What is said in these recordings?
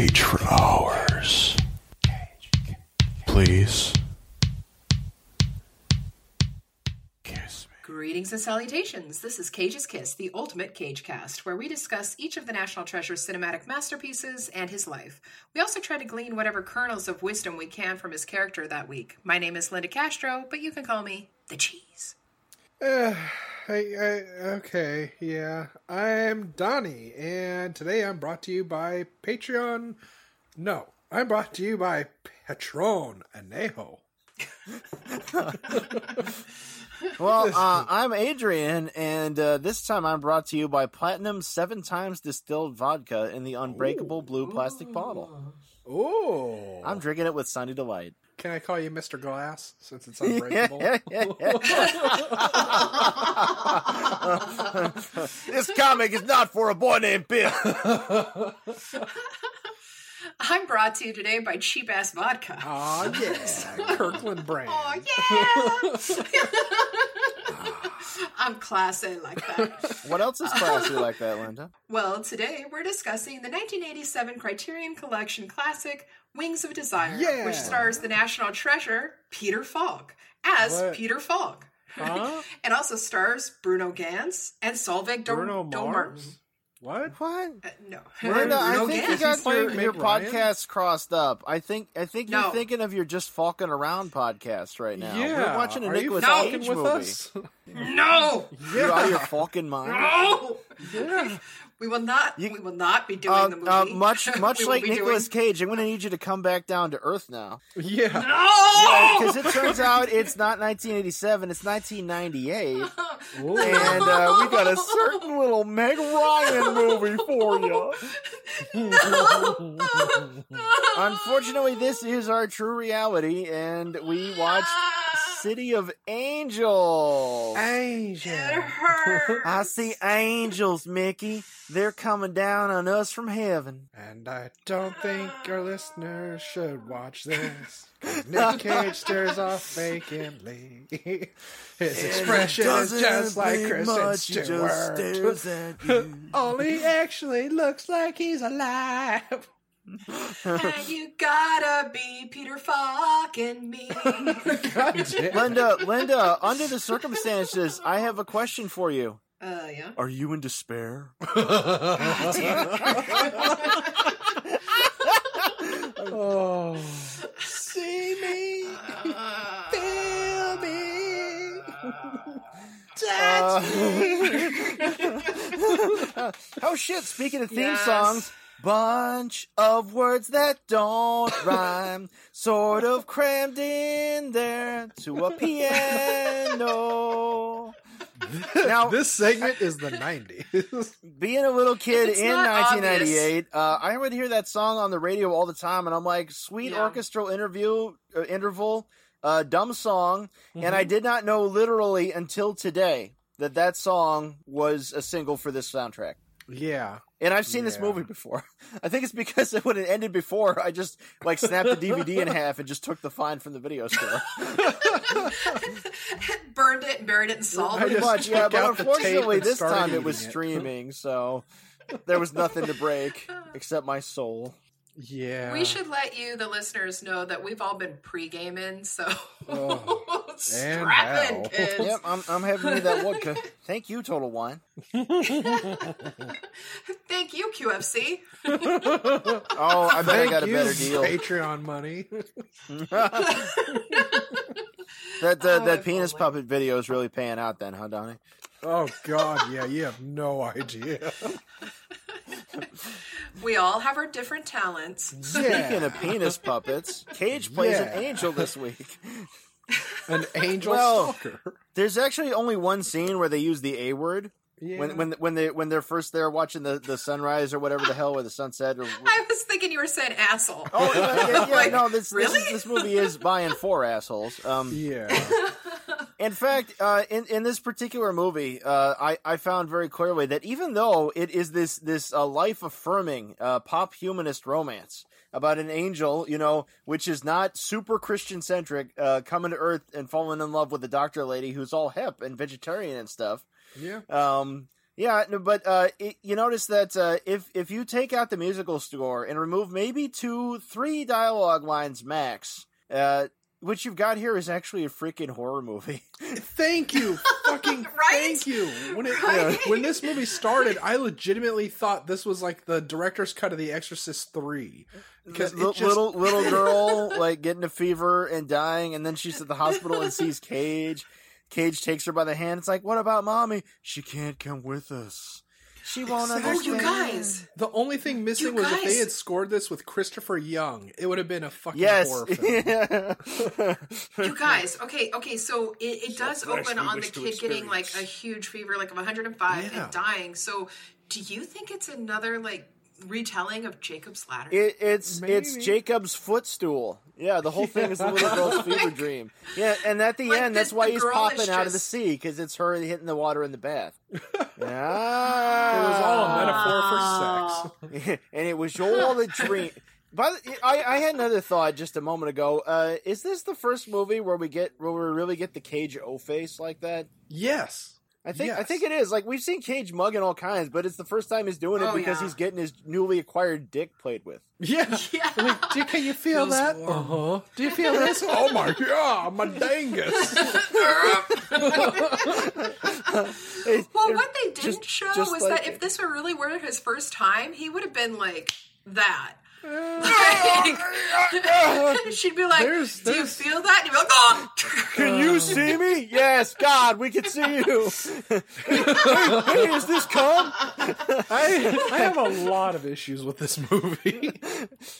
cage for hours. Please. Greetings and salutations. This is Cage's Kiss, the ultimate Cage cast, where we discuss each of the National Treasure's cinematic masterpieces and his life. We also try to glean whatever kernels of wisdom we can from his character that week. My name is Linda Castro, but you can call me the Cheese. I, I, okay, yeah. I'm Donnie, and today I'm brought to you by Patreon. No, I'm brought to you by Patron Anejo. Well, uh, I'm Adrian, and uh, this time I'm brought to you by Platinum Seven Times Distilled Vodka in the unbreakable blue plastic bottle. Oh, I'm drinking it with Sunny Delight. Can I call you Mr. Glass since it's unbreakable? this comic is not for a boy named Bill. I'm brought to you today by Cheap Ass Vodka. Aw, yeah, Kirkland brand. Oh, yeah! I'm classy like that. What else is classy like that, Linda? Well, today we're discussing the 1987 Criterion Collection classic Wings of Desire, Yeah. which stars the national treasure Peter Falk as What? Peter Falk. Huh? It also stars Bruno Ganz and Solveig Dom- Bruno. Mars? What? What? Uh, no, Linda, I Bruno think you got your, Meg your Ryan? podcasts crossed up. I think I think you're thinking of your just falking around podcast right now. Yeah. We're watching a Are Nicolas you Cage with movie. us? No, You're out of your fucking mind. no. yeah. We will not. You- we will not be doing Uh, the movie. uh, much much like be Nicolas doing- Cage, I'm going to need you to come back down to earth now. Yeah. No. Because it turns out it's not 1987, it's 1998. Ooh. And uh, we got a certain little Meg Ryan movie for you. Unfortunately, this is our true reality, and we watched City of Angels. Angel. It hurt. I see angels, Mickey. They're coming down on us from heaven. And I don't think our listeners should watch this. 'cause Nick Cage stares off vacantly. His expression is just like Kristen Stewart. at you. Only actually looks like he's alive. And you gotta be Peter fucking me. Linda, Linda, under the circumstances, I have a question for you. Uh, yeah. Are you in despair? oh. See me, Uh, feel me. Touch Uh, oh shit, speaking of theme Yes. songs, bunch of words that don't rhyme, sort of crammed in there to a piano. Now, This segment is the 90s. being a little kid It's in 1998, uh, I would hear that song on the radio all the time, and I'm like, sweet Yeah. orchestral interview uh, interval, uh, dumb song, and Mm-hmm. I did not know literally until today that that song was a single for this soundtrack. Yeah. And I've seen this movie before. I think it's because when it ended before, I just like snapped the DVD in half and just took the fine from the video store. Burned it and buried it in salt. I Pretty much, yeah. But out the tape unfortunately, this time it was eating it. streaming, so there was nothing to break except my soul. Yeah. We should let you, the listeners, know that we've all been pre-gaming, so Oh, strap in, kids. Yep, I'm, I'm having me that vodka. Thank you, Total Wine. Thank you, QFC. Oh, I bet I got a you, better deal. Patreon money. That that, Oh, that if penis only. puppet video is really paying out, then, huh, Donnie? Oh God, yeah, you have no idea. We all have our different talents. Speaking of penis puppets, Cage plays Yeah. an angel this week. An angel Well, stalker. There's actually only one scene where they use the A word. Yeah. When when when they when they're first there watching the, the sunrise or whatever the hell or the sunset or I was thinking you were saying asshole. oh yeah, yeah, yeah, Like, no this, really? this this movie is buying four assholes. Um, yeah. In fact, uh, in in this particular movie, uh, I I found very clearly that even though it is this this uh, life affirming uh, pop humanist romance about an angel, you know, which is not super Christian centric, uh, coming to Earth and falling in love with a doctor lady who's all hip and vegetarian and stuff. Yeah. Um, Yeah, no, but uh, it, you notice that uh, if if you take out the musical score and remove maybe two, three dialogue lines max, uh, what you've got here is actually a freaking horror movie. Thank you, fucking Right? thank you. When it Right? when this movie started, I legitimately thought this was like the director's cut of The Exorcist Three because Li- it just, little little girl like getting a fever and dying, and then she's at the hospital and sees Cage. Cage takes her by the hand. It's like, what about mommy? She can't come with us. She won't Oh, understand. Oh, you guys. the only thing missing You was if they had scored this with Christopher Young, it would have been a fucking Yes. horror film. You guys, okay, okay, so it, it does flesh open on the wish to kid getting like a huge fever, like of 105 Yeah. and dying. So, do you think it's another like retelling of Jacob's Ladder? It, it's it's Jacob's footstool. Yeah, the whole thing is the little girl's fever dream. Yeah, and at the Like, end, the- that's why he's popping is out of the sea because it's her hitting the water in the bath. Yeah, it was all a Ah. metaphor for sex. and it was all a dream. By the, I, I had another thought just a moment ago. Uh, is this the first movie where we get where we really get the Cage O face like that? Yes. I think I think it is. Like we've seen Cage mugging all kinds, but it's the first time he's doing it Oh, because yeah. he's getting his newly acquired dick played with. Yeah. Yeah. Like, do, can you feel Feels that? Uh huh. Do you feel this? oh my god, my dangus. Well, what they didn't just- show just was like- that if this were really were his first time, he would have been like that. She'd be like, There's- "Do you feel that?" And he'd be like, "Oh." Can you see me? Yes, God, we can see you. hey, hey, is this cum? I I have a lot of issues with this movie.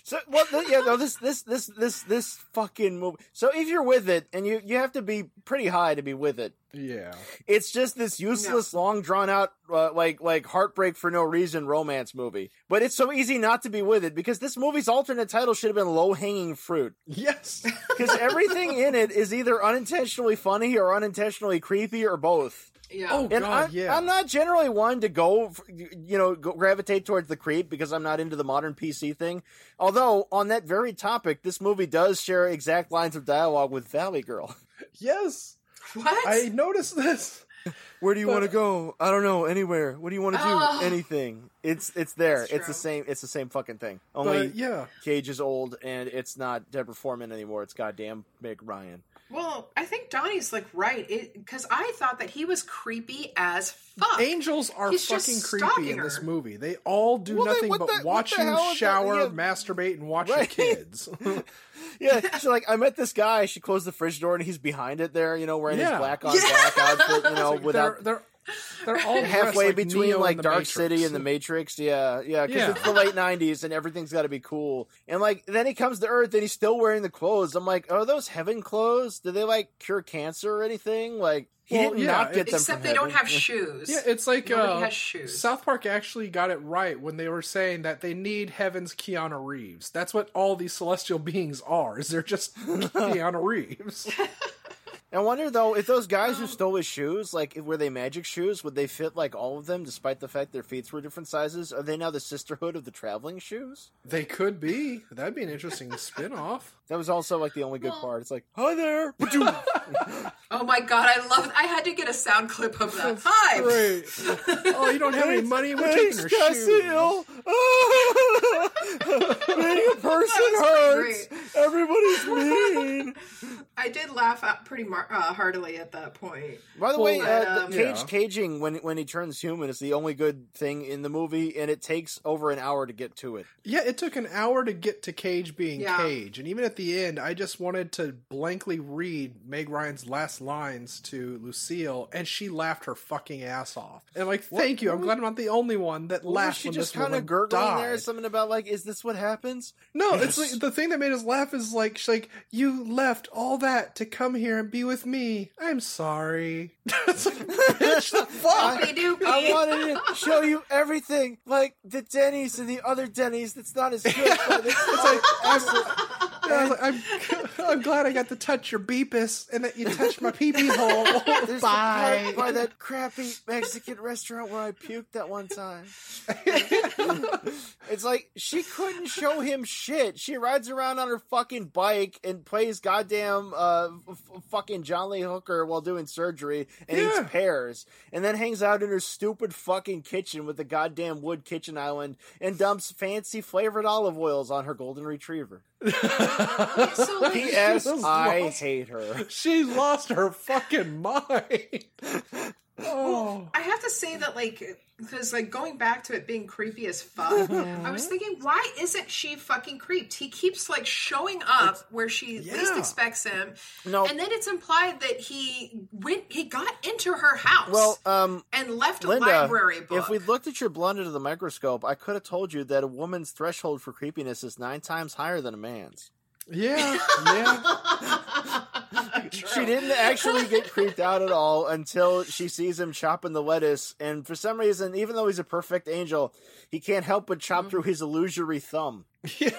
So, well, yeah, no, this, this, this, this, this fucking movie. So, if you're with it, and you, you have to be pretty high to be with it. Yeah. It's just this useless, long drawn out, uh, like, like heartbreak for no reason romance movie. But it's so easy not to be with it because this movie's alternate title should have been Low Hanging Fruit. Yes. Because everything in it is either unintentionally funny or unintentionally creepy or both. Yeah. Oh, And God, I'm, yeah. I'm not generally one to go, you know, go, gravitate towards the creep because I'm not into the modern PC thing. Although on that very topic, this movie does share exact lines of dialogue with Valley Girl. Yes. What? I noticed this. Where do you want to go? I don't know. Anywhere. What do you want to do? Oh. Anything. It's it's there. It's the same. It's the same fucking thing. Only But yeah. Cage is old and it's not Deborah Foreman anymore. It's goddamn Meg Ryan. Well, I think Donnie's like right because I thought that he was creepy as fuck. Angels are He's fucking creepy stalking in this movie. They all do Well, nothing what but the- watch you hell is that? shower, Yeah. masturbate, and watch Right. your kids. Yeah, she's like, I met this guy. She closed the fridge door and he's behind it there, you know, wearing Yeah. his black on black outfit, you know, without they're, they're they're all halfway like between Neo like Dark Matrix. City and the Matrix. Yeah, yeah, because Yeah. it's the late '90s and everything's got to be cool. And like, then he comes to Earth and he's still wearing the clothes. I'm like, are those heaven clothes? Do they like cure cancer or anything? Like, he Well, did yeah, not get them Except from they don't have shoes. Yeah, it's like Nobody uh, has shoes. South Park actually got it right when they were saying that they need Heaven's Keanu Reeves. That's what all these celestial beings are. Is they're just Keanu Reeves? I wonder though if those guys who um, stole his shoes, like, were they magic shoes? Would they fit like all of them, despite the fact their feet were different sizes? Are they now the sisterhood of the traveling shoes? They could be. That'd be an interesting spin-off. That was also like the only good Well- part. It's like, hi there. Oh my god, I love. I had to get a sound clip of that. Hi. Great. Oh, you don't have any money? We're taking your shoes. Cecile. Being a person That was hurts. Everybody's mean. I did laugh out pretty mar- uh, heartily at that point. By the way, Well, uh, um, the cage yeah. caging when when he turns human is the only good thing in the movie, and it takes over an hour to get to it. Yeah, it took an hour to get to Cage being Yeah. Cage, and even at the end, I just wanted to blankly read Meg Ryan's last lines to Lucille, and she laughed her fucking ass off. And like, thank you. I'm glad I'm not the only one that laughed she when just this kind of gurgling died. there? Something about like, is this what happens? No, it's like the thing that made us laugh is like she's like, you left all that to come here and be with me. I'm sorry. it's like, bitch, the fuck. Doopy. I wanted to show you everything, like the Denny's and the other Denny's. That's not as good. It's, it's like I was like, I'm, I'm glad I got to touch your beepus and that you touched my pee pee hole. There's Bye. the part by that crappy Mexican restaurant where I puked that one time. it's like she couldn't show him shit. She rides around on her fucking bike and plays goddamn uh, f- fucking John Lee Hooker while doing surgery and Yeah. eats pears, and then hangs out in her stupid fucking kitchen with the goddamn wood kitchen island and dumps fancy flavored olive oils on her golden retriever. So, P.S. I lost- hate her. She's lost her fucking mind. Oh. I have to say that, like, because like going back to it being creepy as fuck, I was thinking, why isn't she fucking creeped? He keeps like showing up where she least expects him, No. and then it's implied that he went, he got into her house, Well, um, and left a library book. if we looked at your blood under the microscope, I could have told you that a woman's threshold for creepiness is nine times higher than a man's. Yeah, yeah. She didn't actually get creeped out at all until she sees him chopping the lettuce, and for some reason, even though he's a perfect angel, he can't help but chop Mm. through his illusory thumb. Yeah.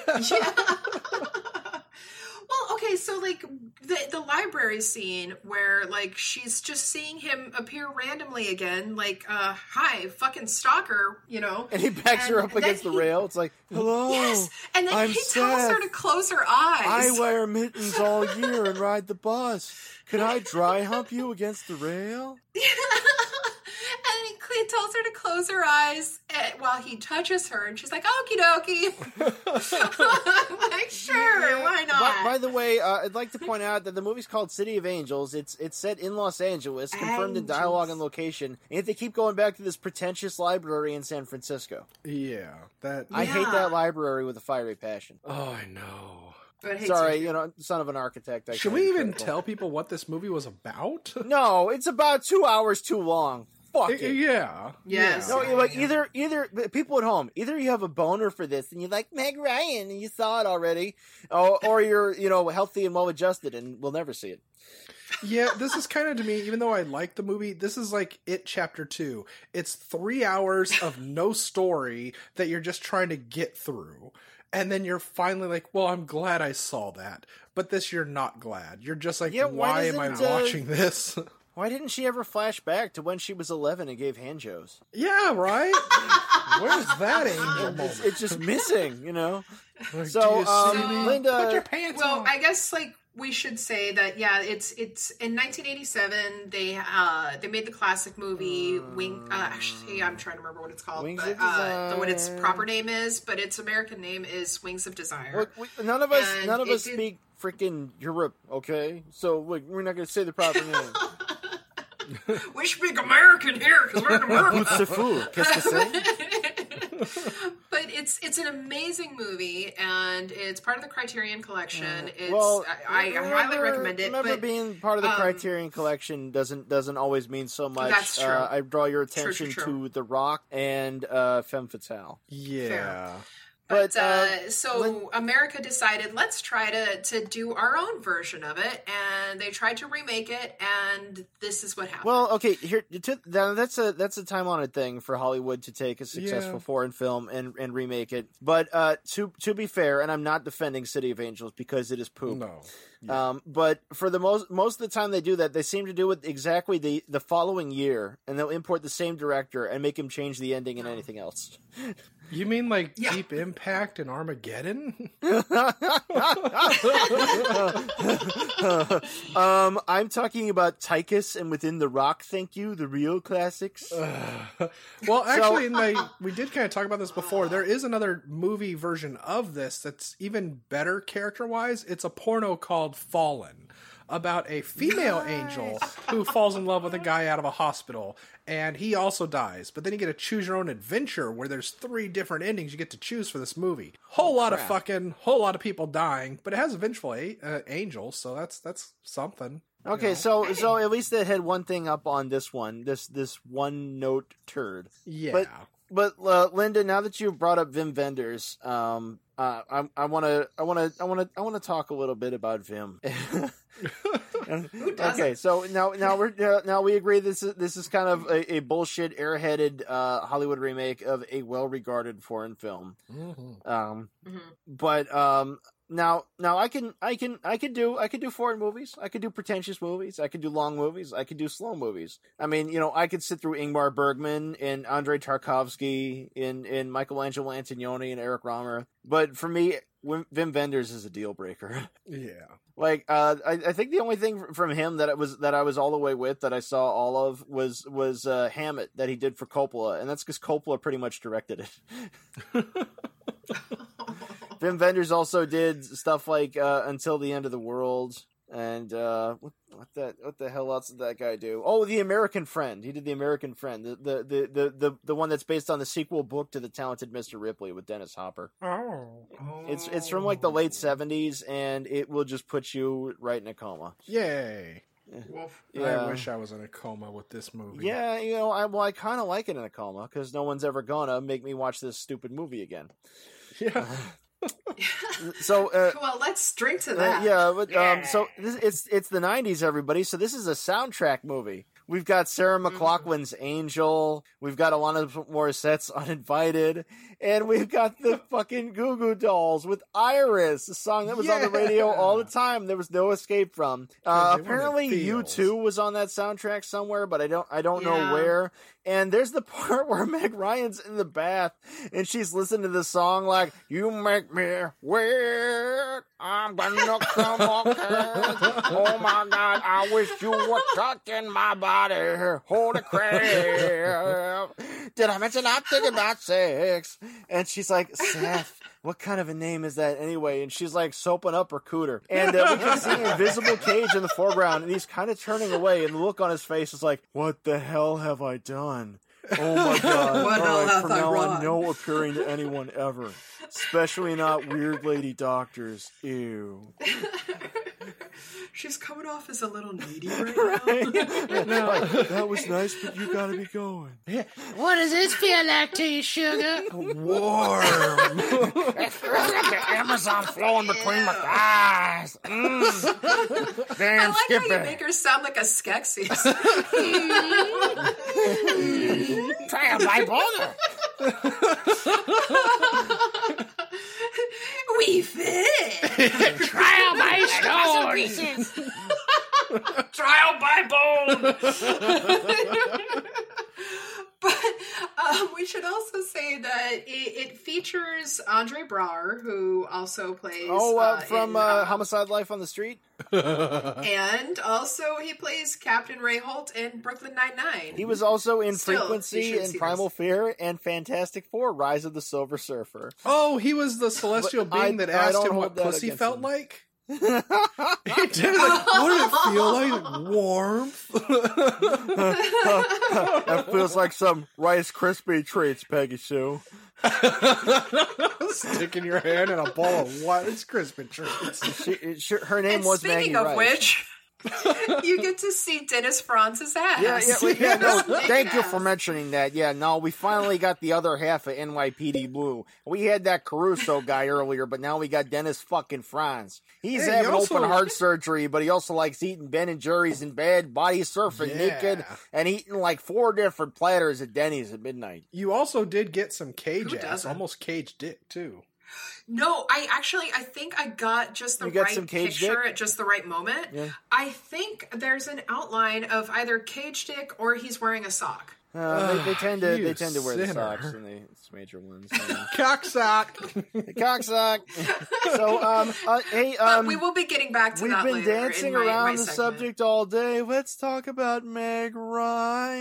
Well, okay, so like the the library scene where like she's just seeing him appear randomly again, like uh hi, fucking stalker, you know. And he backs her up against the rail. It's like, hello, Yes. And then I'm he tells her to close her eyes. I wear mittens all year and ride the bus. Could I dry hump you against the rail? and he, he tells her to close her eyes eh, while he touches her, and she's like, "Okie dokie." Like, sure, why not? By, by the way, uh, I'd like to point out that the movie's called City of Angels. It's it's set in Los Angeles, confirmed in dialogue and location. And yet they keep going back to this pretentious library in San Francisco. Yeah, that. I hate that library with a fiery passion. oh, I know. Sorry, too. you know, son of an architect. I Should we even critical. tell people what this movie was about? No, it's about two hours too long. Fuck it. yeah. Yes. No, Yeah, you're like yeah. either either people at home, either you have a boner for this and you like Meg Ryan and you saw it already, or, or you're you know healthy and well adjusted and we'll never see it. Yeah, this is kind of to me, even though I like the movie, this is like it chapter two. It's three hours of no story that you're just trying to get through. And then you're finally like, well, I'm glad I saw that. But this, you're not glad. You're just like, Yeah, why why am I doesn't, uh, watching this? Why didn't she ever flash back to when she was 11 and gave hand joes? yeah, right? Where's that angel It's, moment? it's just missing, you know. Like, So, you um. Linda- Put your pants Well, on. I guess like we should say that yeah, it's it's in 1987 they uh they made the classic movie Wing. Uh, actually, I'm trying to remember what it's called, Wings but of uh, the, what its proper name is, but its American name is Wings of Desire. Look, we, none of us, And none of us did- speak freaking Europe, okay? So look, we're not going to say the proper name. we speak American here because we're in America. C'est fou. Qu'est-ce que c'est? but it's it's an amazing movie and it's part of the Criterion Collection. It's well, I, I highly recommend it. Remember, but being part of the um, Criterion Collection doesn't doesn't always mean so much. That's true. Uh, I draw your attention true, true. to The Rock and uh, Femme Fatale. yeah. But, But, uh, uh, so when- America decided let's try to to do our own version of it, and they tried to remake it, and this is what happened. Well, okay, here to, that's a that's a time honored thing for Hollywood to take a successful Yeah. foreign film and, and remake it. But uh, to to be fair, and I'm not defending City of Angels because it is poop. No. Um, but for the most most of the time they do that, they seem to do it exactly the the following year, and they'll import the same director and make him change the ending and anything else. You mean like Yeah. Deep Impact and Armageddon? um, I'm talking about Tychus and Within the Rock. Thank you, the real classics. well, actually, like, we did kind of talk about this before. There is another movie version of this that's even better character wise. It's a porno called Fallen about a female angel who falls in love with a guy out of a hospital and he also dies but then you get to choose your own adventure where there's three different endings you get to choose for this movie whole lot of crap. fucking whole lot of people dying but it has a vengeful a- uh, angel so that's that's something you Okay, know? so so at least they had one thing up on this one, this this one note turd. yeah But but uh, Linda, now that you brought up Wim Wenders, um, uh, I I want to I want to I want to I want to talk a little bit about Wim. doesn't? okay, so now now we're uh, now we agree this is this is kind of a, a bullshit airheaded uh, Hollywood remake of a well regarded foreign film. Mhm. Um, Mhm. but um, now now I can I can I could do I could do foreign movies. I could do pretentious movies. I could do long movies. I could do slow movies. I mean, you know, I could sit through Ingmar Bergman and Andrei Tarkovsky in in Michelangelo Antonioni and Eric Rohmer. But for me, Wim Wim Wenders is a deal breaker. Yeah. Like, uh, I, I think the only thing from him that it was that I was all the way with that I saw all of was was uh, Hammett that he did for Coppola, and that's because Coppola pretty much directed it. Wim Wenders also did stuff like uh, Until the End of the World, and uh, what what the what the hell else did that guy do? Oh, The American Friend. He did The American Friend, the the the the the, the one that's based on the sequel book to The Talented Mr. Ripley with Dennis Hopper. Oh. It's it's from like the late seventies, and it will just put you right in a coma. Yay. Wolf. Yeah. I wish I was in a coma with this movie. Yeah, you know, I well, I kind of like it in a coma because no one's ever gonna make me watch this stupid movie again. Yeah. So, uh, well, let's drink to uh, that. yeah, but um, so this, it's it's the '90s, everybody. So this is a soundtrack movie. We've got Sarah McLachlan's Angel. We've got Alanis Morissette's Uninvited, and we've got the fucking Goo Goo Dolls with Iris, a song that was on the radio all the time. There was no escape from. Uh, 'Cause they wanted apparently, U feels. two was on that soundtrack somewhere, but I don't I don't know where. And there's the part where Meg Ryan's in the bath and she's listening to the song like, "You make me wet, I'm gonna come on." Oh my God, I wish you were touching my body. Holy crap! Did I mention I'm thinking about sex? And she's like, Seth. What kind of a name is that anyway? And she's like soaping up her cooter. And uh, we can see an Invisible Cage in the foreground, and he's kind of turning away, and the look on his face is like, What the hell have I done? Oh my god. What All hell right, from I now on, no appearing to anyone ever. Especially not weird lady doctors. Ew. She's coming off as a little needy right now. Like, that was nice, but you gotta be going. What does this feel like to you, sugar? Warm. the Amazon flowing between my thighs. Mm. I Damn, like how you make her sound like a Skeksis. Try a bipolar. We fit. Trial by stone. Trial by bone. but um, we should also say that it, it features Andre Braugher, who also plays. Oh, uh, uh, from in, uh, uh, Homicide Life on the Street? and also he plays Captain Ray Holt in Brooklyn Nine Nine. He was also in Still, Frequency and Primal this. Fear and Fantastic Four: Rise of the Silver Surfer. Oh, he was the celestial But I- being that asked him what pussy felt him. like. He did it like, what did it feel like? Warmth. that feels like some Rice Krispie treats, Peggy Sue. Sticking your hand in a ball of what? It's crispy treats. She, she, her name and was speaking Maggie of Rice. which, you get to see Dennis Franz's ass. Yeah, yeah, wait, yeah, no, Big thank you for mentioning that. Yeah, no, we finally got the other half of NYPD Blue. We had that Caruso guy earlier, but now we got Dennis fucking Franz. He's Hey, he having also- open heart surgery, but he also likes eating Ben and Jerry's in bed, body surfing Yeah. naked, and eating like four different platters at Denny's at midnight. You also did get some cage Who ass, doesn't? almost cage dick too. No, I actually I think I got just the got right some cage picture dick? at just the right moment. Yeah. I think there's an outline of either cage dick or he's wearing a sock. Uh, they, they tend to you they tend to wear the socks and the it's major ones. Cock sock, cock sock. so um uh, hey But um we will be getting back to that. We've that been later in dancing my- around my the segment. subject all day. Let's talk about Meg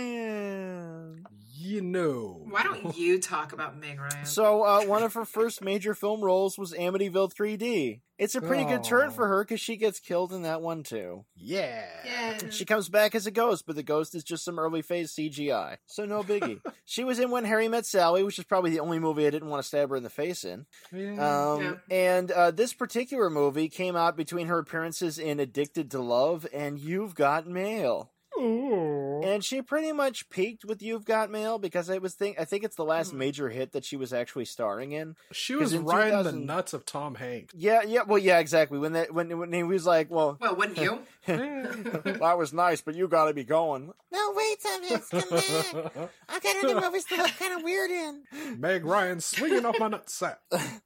Ryan. You know. Why don't you talk about Meg Ryan? So, uh, one of her first major film roles was Amityville 3D. It's a pretty good turn for her because she gets killed in that one too. Yeah. yeah. She comes back as a ghost, but the ghost is just some early phase CGI. So no biggie. she was in When Harry Met Sally, which is probably the only movie I didn't want to stab her in the face in. Yeah. Um, And uh, this particular movie came out between her appearances in Addicted to Love and You've Got Mail. Ooh. And she pretty much peaked with You've Got Mail because I was think I think it's the last hmm. major hit that she was actually starring in. She was 'Cause in riding 2000 the nuts of Tom Hanks. Yeah, yeah, well, yeah, exactly. When that when when he was like, "Well, Well, wouldn't you? that was nice, but you got to be going." No, wait, Tom Hanks, come back. I got other movies to look kind of weird in. Meg Ryan swinging off my nutsack.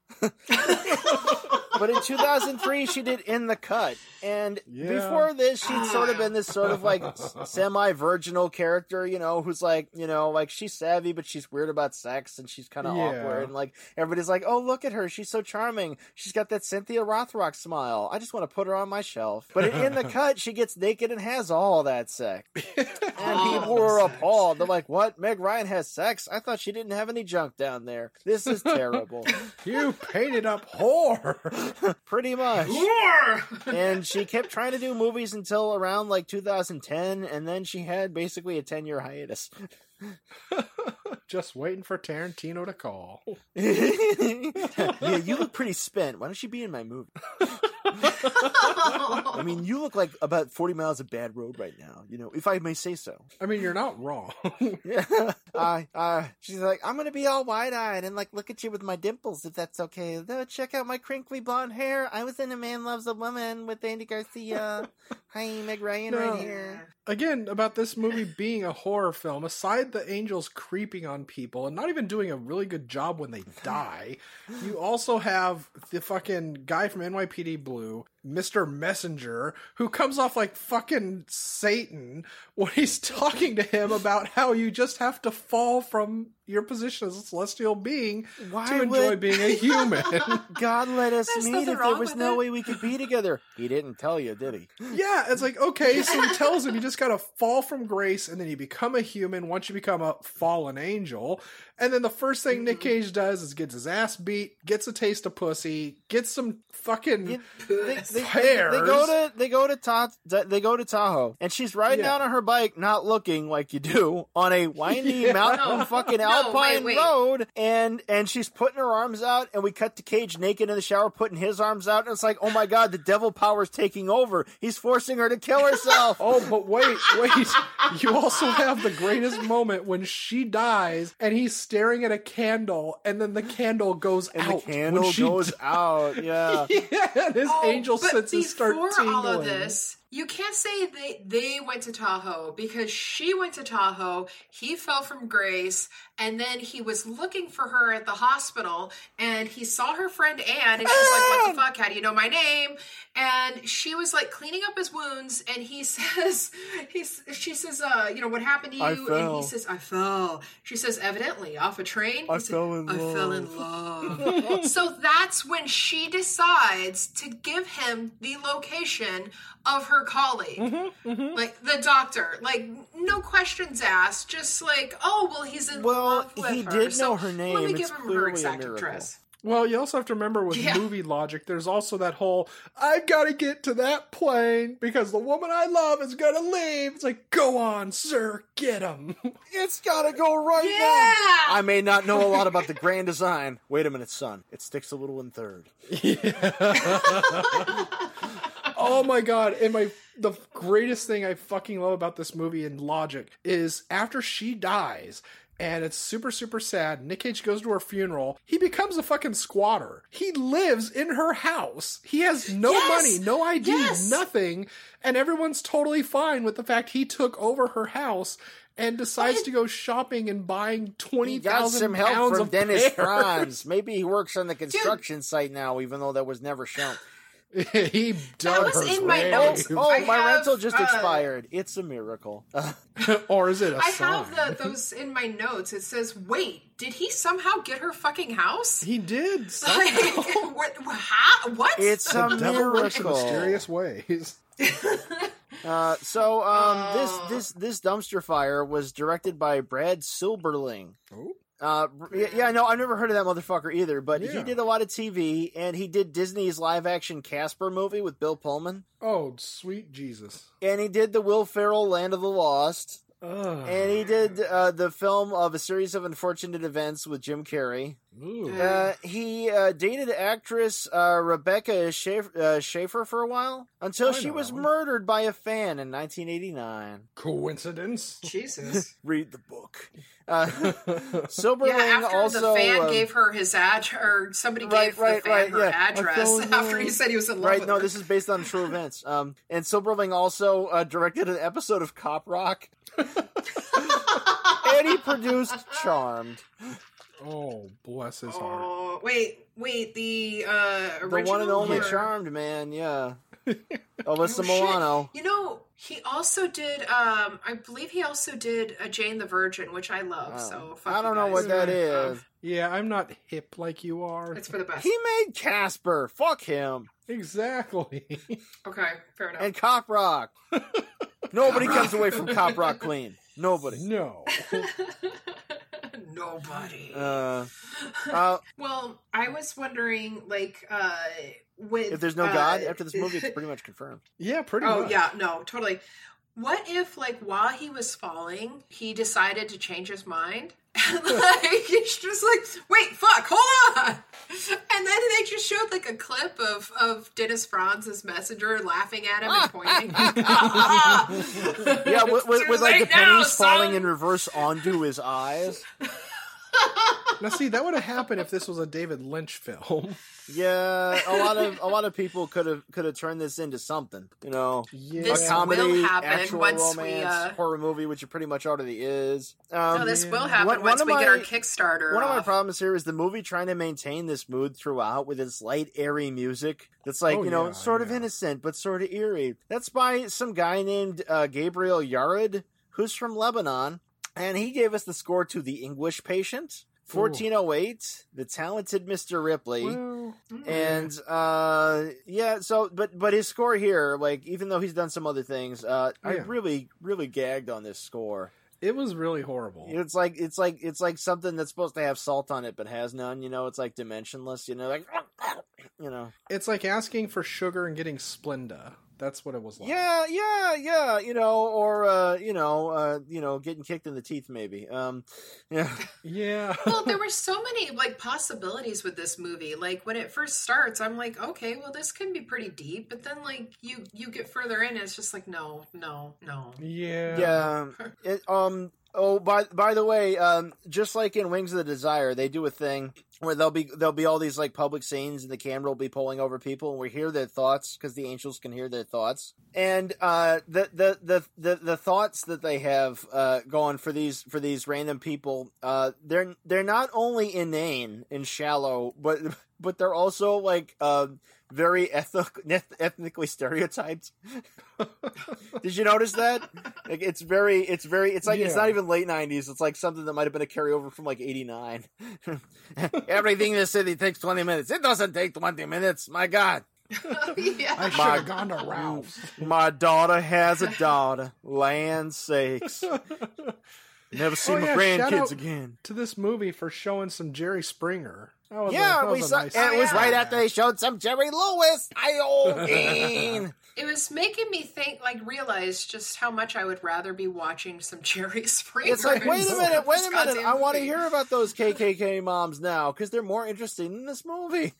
but in 2003 she did In the Cut, and Yeah. before this she'd sort of been this sort of like semi-virginal character, you know, who's like, you know, like she's savvy but she's weird about sex and she's kind of Yeah. awkward, and like everybody's like, oh look at her, she's so charming, she's got that Cynthia Rothrock smile. I just want to put her on my shelf. But in, In the Cut, she gets naked and has all that sex, and All people the were sex. appalled. They're like, what? Meg Ryan has sex? I thought she didn't have any junk down there. This is terrible. You painted up whore. Pretty much. Whore! and she kept trying to do movies until around like 2010 and then she had basically a 10 year hiatus Just waiting for Tarantino to call. yeah you look pretty spent. Why don't you be in my movie? I mean you look like about 40 miles of bad road right now you know if i may say so. I mean, you're not wrong. yeah. Uh, uh, she's like i'm gonna be all wide-eyed and like look at you with my dimples if that's okay. Though, check out my crinkly blonde hair. I was in a man loves a woman with andy garcia. Hi meg ryan No. right here. Again, about this movie being a horror film, aside the angels creeping on people and not even doing a really good job when they die, you also have the fucking guy from NYPD Blue, Mr. Messenger, who comes off like fucking Satan when he's talking to him about how you just have to fall from your position as a celestial being Why to enjoy would- being a human. God let us There's meet if there was no it. way we could be together. He didn't tell you, did he? Yeah, it's like, okay, so he tells him you just gotta fall from grace and then you become a human once you become a fallen angel. And then the first thing Nick mm-hmm. Cage does is gets his ass beat, gets a taste of pussy, gets some fucking You- They, they, they, Hairs. they go to they go to Ta- they go to Tahoe, and she's riding Yeah. out on her bike, not looking like you do on a windy Yeah. mountain No. fucking No, alpine wait, wait. road, and and she's putting her arms out, and we cut to Cage naked in the shower, putting his arms out, and it's like, oh my god, the devil power's taking over. He's forcing her to kill herself. Oh, but wait, wait. You also have the greatest moment when she dies and he's staring at a candle and then the candle goes and out. the candle goes di- out. Yeah. Yeah, and his Oh, angel but before all of this, you can't say they they went to Tahoe because she went to Tahoe. He fell from grace, and then he was looking for her at the hospital, and he saw her friend Anne, and she's like, "What the fuck? How do you know my name?" And she was like cleaning up his wounds, and he says, "He's." She says, "Uh, you know what happened to you?" And he says, "I fell." She says, "Evidently off a train." I said, fell in I fell in love." love. so that's when she decides to give him the location of her colleague, Mm-hmm, like the doctor. Like no questions asked, just like, oh well, he's in Well, love with he her. did so know her Let name. me It's give him her exact address. Well, you also have to remember with Yeah. movie logic, there's also that whole I've got to get to that plane because the woman I love is going to leave. It's like, go on, sir, get him. It's gotta go right Yeah! now. I may not know a lot about the grand design. Wait a minute, son. It sticks a little in third. oh my god! And my the greatest thing I fucking love about this movie in logic is after she dies. And it's super, super sad. Nick Cage goes to her funeral. He becomes a fucking squatter. He lives in her house. He has no Yes! money, no ID, Yes! nothing. And everyone's totally fine with the fact he took over her house and decides But- to go shopping and buying twenty He some help pounds from of Dennis pears. Franz. Maybe he works on the construction site now, even though that was never shown. he dug was her in my notes. Oh, I my have, rental just uh, expired. It's a miracle. or is it a I sign? have the, those in my notes. It says, "Wait, did he somehow get her fucking house?" He did. Like, what? How, what? It's a The devil in miracle. mysterious ways. Uh, so um, Oh. this this this dumpster fire was directed by Brad Silberling. Oh. Uh, yeah, yeah, no, I've never heard of that motherfucker either. But he did a lot of TV, and he did Disney's live action Casper movie with Bill Pullman, Oh, sweet Jesus. and he did the Will Ferrell Land of the Lost, Ugh. and he did uh, the film of a series of unfortunate events with Jim Carrey. Ooh. Uh, he uh, dated actress uh, Rebecca Schaeffer, uh, Schaeffer for a while until I she was murdered by a fan in 1989. Coincidence? Jesus. Read the book. Uh, Silberling Yeah, after also the fan um, gave her his ad, or somebody Right, gave right, the fan right, her yeah. Address after he said he was in love Right, with no, her. this is based on true events. Um, and Silberling also uh, directed an episode of Cop Rock, and he produced Charmed. Oh, bless his heart. Oh wait, wait. The uh, The one and only or- Charmed Man, yeah. Alyssa Oh, shit. Milano. You know, he also did. Um, I believe he also did a Jane the Virgin, which I love. Oh. so fuck I don't you know guys. what that is. Yeah, I'm not hip like you are. It's for the best. He made Casper. Fuck him. Exactly. Okay, fair enough. And Cop Rock. Nobody comes away from Cop Rock clean. Nobody. no. Nobody. Uh, uh, well, I was wondering, like, uh, with if there's no uh, God after this movie, it's pretty much confirmed. Yeah, pretty much. oh much. yeah, no, totally. What if, like, while he was falling, he decided to change his mind? And like he's just like, wait, fuck, hold on. And then they just showed like a clip of of Dennis Franz's messenger laughing at him and pointing. Yeah, with, with, with like the late now, pennies falling son. in reverse onto his eyes. Now, see, that would have happened if this was a David Lynch film. Yeah, a lot of a lot of people could have could have turned this into something. You know, Yeah. This a comedy, will happen actual once we, uh, horror movie, which it pretty much already is. Um, no, this will happen One- one once of we get our Kickstarter. One of my problems here is the movie trying to maintain this mood throughout with its light, airy music. That's like, Oh, you know, yeah, sort of innocent, but sort of eerie. That's by some guy named uh, Gabriel Yared, who's from Lebanon. And he gave us the score to The English Patient, 1408, The Talented Mr. Ripley. Well, And uh yeah, so but but his score here, like even though he's done some other things, uh I really really gagged on this score. it was really horrible. It's like it's like it's like something that's supposed to have salt on it but has none. You know, it's like dimensionless. You know, like you know. It's like asking for sugar and getting Splenda. That's what it was like. Yeah, yeah, yeah. You know, or uh, you know, uh, you know, getting kicked in the teeth, maybe. Um, yeah, Yeah. well, there were so many like possibilities with this movie. Like when it first starts, I'm like, okay, well, this can be pretty deep. But then, like you you get further in, and it's just like, no, no, no. Yeah. yeah. It, um. Oh, by by the way, um, just like in Wings of the Desire, they do a thing where there'll be there'll be all these like public scenes, and the camera will be pulling over people, and we hear their thoughts because the angels can hear their thoughts, and uh, the, the the the the thoughts that they have uh, going for these for these random people, uh, they're they're not only inane and shallow, but but they're also like uh, very ethnic, ethnically stereotyped. Did you notice that? Like it's very, it's very, it's like it's not even late nineties. It's like something that might have been a carryover from like eighty nine. Everything in the city takes twenty minutes. It doesn't take twenty minutes. My God, yeah. I should My- have gone to Ralph's. my daughter has a daughter. Land sakes, never see Oh, my yeah, grandkids again. to this movie for showing some Jerry Springer. That was a- Yeah, that we saw. nice and it was yeah. right after they showed some Jerry Lewis. I owe It was making me think, like, realize just how much I would rather be watching some Jerry Springer. It's like, wait a minute, wait a minute. goddamn I want to hear about those KKK moms now because they're more interesting in this movie.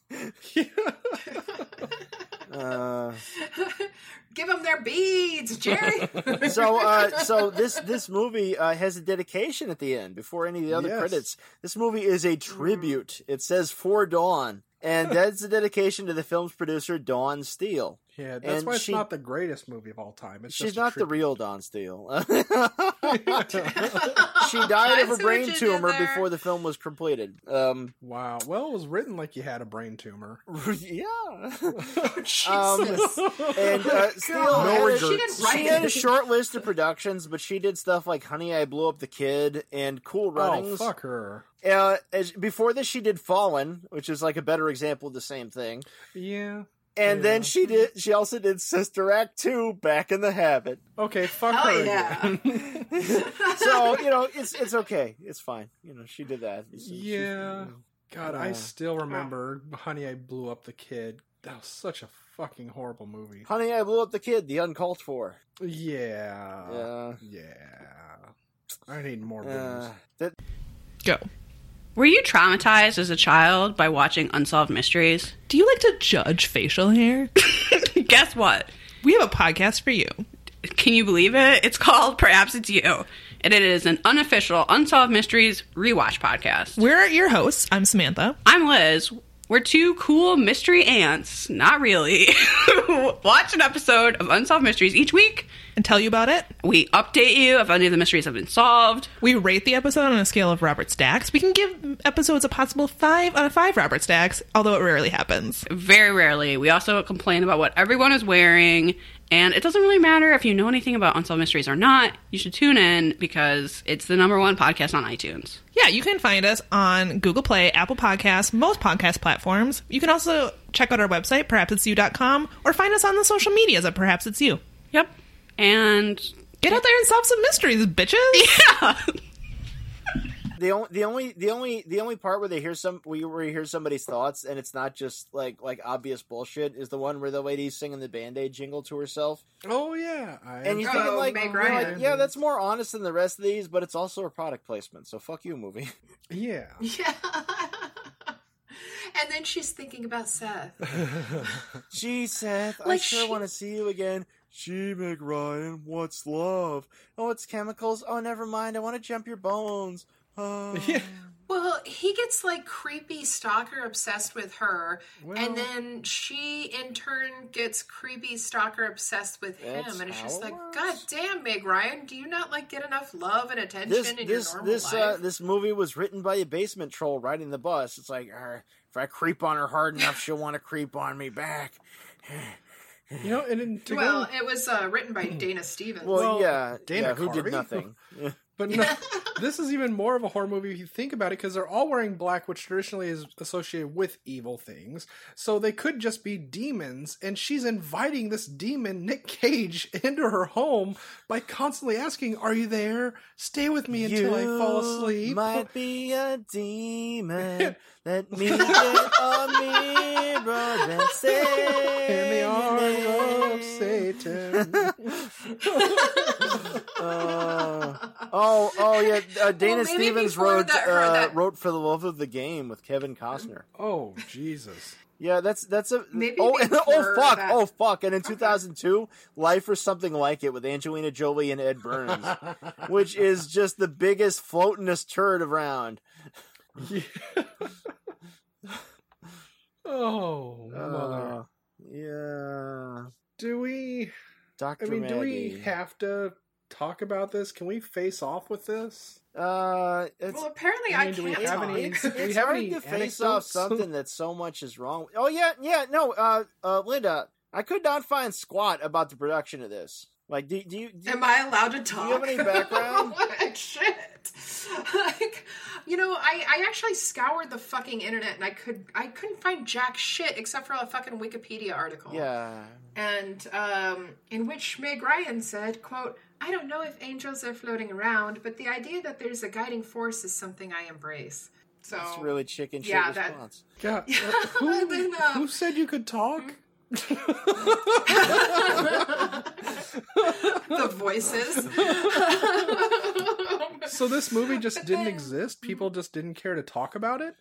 Uh, Give them their beads, Jerry. so, uh, so this this movie uh, has a dedication at the end before any of the other Yes. credits. This movie is a tribute. It says for Dawn, and that's a dedication to the film's producer Dawn Steel. Yeah, that's And why it's she- not the greatest movie of all time. It's She's just a not the real Don Steele. she died of a brain what you did tumor before the film was completed. Um, Wow. Well, it was written like you had a brain tumor. yeah. Jesus. Um, and uh, Steel God. had, No she didn't write she had a short list of productions, but she did stuff like "Honey, I Blew Up the Kid" and "Cool Oh, Runnings." fuck her. Uh, as, before this, she did "Fallen," which is like a better example of the same thing. Yeah. And then she did. She also did Sister Act two, "Back in the Habit." Okay, fuck Hell her. yeah. again. So you know, it's it's okay. It's fine. You know, she did that. It's- she's- Yeah. God, I Uh, still remember Honey, I Blew Up the Kid. That was such a fucking horrible movie. Honey, I blew up the kid. The uncalled for. Yeah. Yeah. Yeah. I need more booze. Uh, that Go. Were you traumatized as a child by watching Unsolved Mysteries? Do you like to judge facial hair? Guess what? we have a podcast for you. Can you believe it? It's called Perhaps It's You. And it is an unofficial Unsolved Mysteries rewatch podcast. We're your hosts. I'm Samantha. I'm Liz. We're two cool mystery ants, not really, watch an episode of Unsolved Mysteries each week and tell you about it. We update you if any of the mysteries have been solved. We rate the episode on a scale of Robert Stacks. We can give episodes a possible five out of five Robert Stacks, although it rarely happens. Very rarely. We also complain about what everyone is wearing. And it doesn't really matter if you know anything about Unsolved Mysteries or not. You should tune in because it's the number one podcast on iTunes. Yeah, you can find us on Google Play, Apple Podcasts, most podcast platforms. You can also check out our website, perhapsitsyou.com, or find us on the social medias at Perhaps It's You. Yep. And Get out there and solve some mysteries, bitches! yeah. The only, the only, the only, the only part where they hear some, where you, where you hear somebody's thoughts, and it's not just like like obvious bullshit, is the one where the lady's singing the Band Aid jingle to herself, Oh yeah, I and you're Oh, thinking like, you're like, yeah, that's more honest than the rest of these, but it's also a product placement. So fuck you, movie. yeah. Yeah. and then she's thinking about Seth. Gee, Seth, I sure she- want to see you again. Gee, Meg Ryan, what's love? Oh, it's chemicals. Oh, never mind. I want to jump your bones. Oh. Yeah. Well, he gets like creepy stalker obsessed with her, Well- and then she in turn gets creepy stalker obsessed with him, and it's just like, works. God damn, Meg Ryan, do you not like get enough love and attention this in this your normal this life? uh, this movie was written by a basement troll riding the bus. It's like, "Arr, if I creep on her hard enough, she'll want to creep on me back. You know, and then well, go, it was uh, written by Dana Stevens. Well, Well, yeah, Dana yeah, who Carvey? did nothing? but no, this is even more of a horror movie if you think about it, because they're all wearing black, which traditionally is associated with evil things. So they could just be demons, and she's inviting this demon, Nick Cage, into her home by constantly asking, "Are you there? Stay with me until I fall asleep." Might be a demon. Let me get a mirror and say in the arms of. Satan. Uh, oh, oh yeah. Uh, Dana Well, Stevens wrote that- uh, that- wrote for the love of the game with Kevin Costner. oh Jesus! Yeah, that's that's a Maybe oh and, oh fuck that- oh fuck and in 2002 Life or something like it with Angelina Jolie and Ed Burns, which is just the biggest floatingest turd around. Oh mother! Uh, yeah, do we? Doctor I mean, do we have to talk about this? Can we face off with this? Uh, it's, well, apparently I I, mean, do we have talk. any- it's, do we it's have hard any to face off something that so much is wrong. Oh yeah, yeah, no, uh, uh, Linda, I could not find squat about the production of this. Like, do, do you? Do Am I allowed to talk? you have any background? What Shit. Like, you know, I, I actually scoured the fucking internet and I could I couldn't find jack shit except for a fucking Wikipedia article. yeah, And um, in which Meg Ryan said, "quote I don't know if angels are floating around, but the idea that there's a guiding force is something I embrace." So it's really chicken shit Yeah, that- response. God, uh, who, And then, uh, who said you could talk? the voices. So this movie just didn't exist. People just didn't care to talk about it.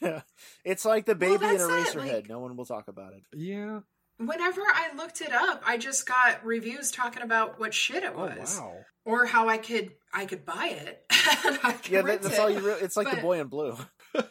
yeah. it's like the baby in that's it, Eraserhead. like- no one will talk about it. Yeah. Whenever I looked it up, I just got reviews talking about what shit it Oh was. wow. or how I could I could buy it. could Yeah, that, that's it. all you. Re- it's like the boy in blue.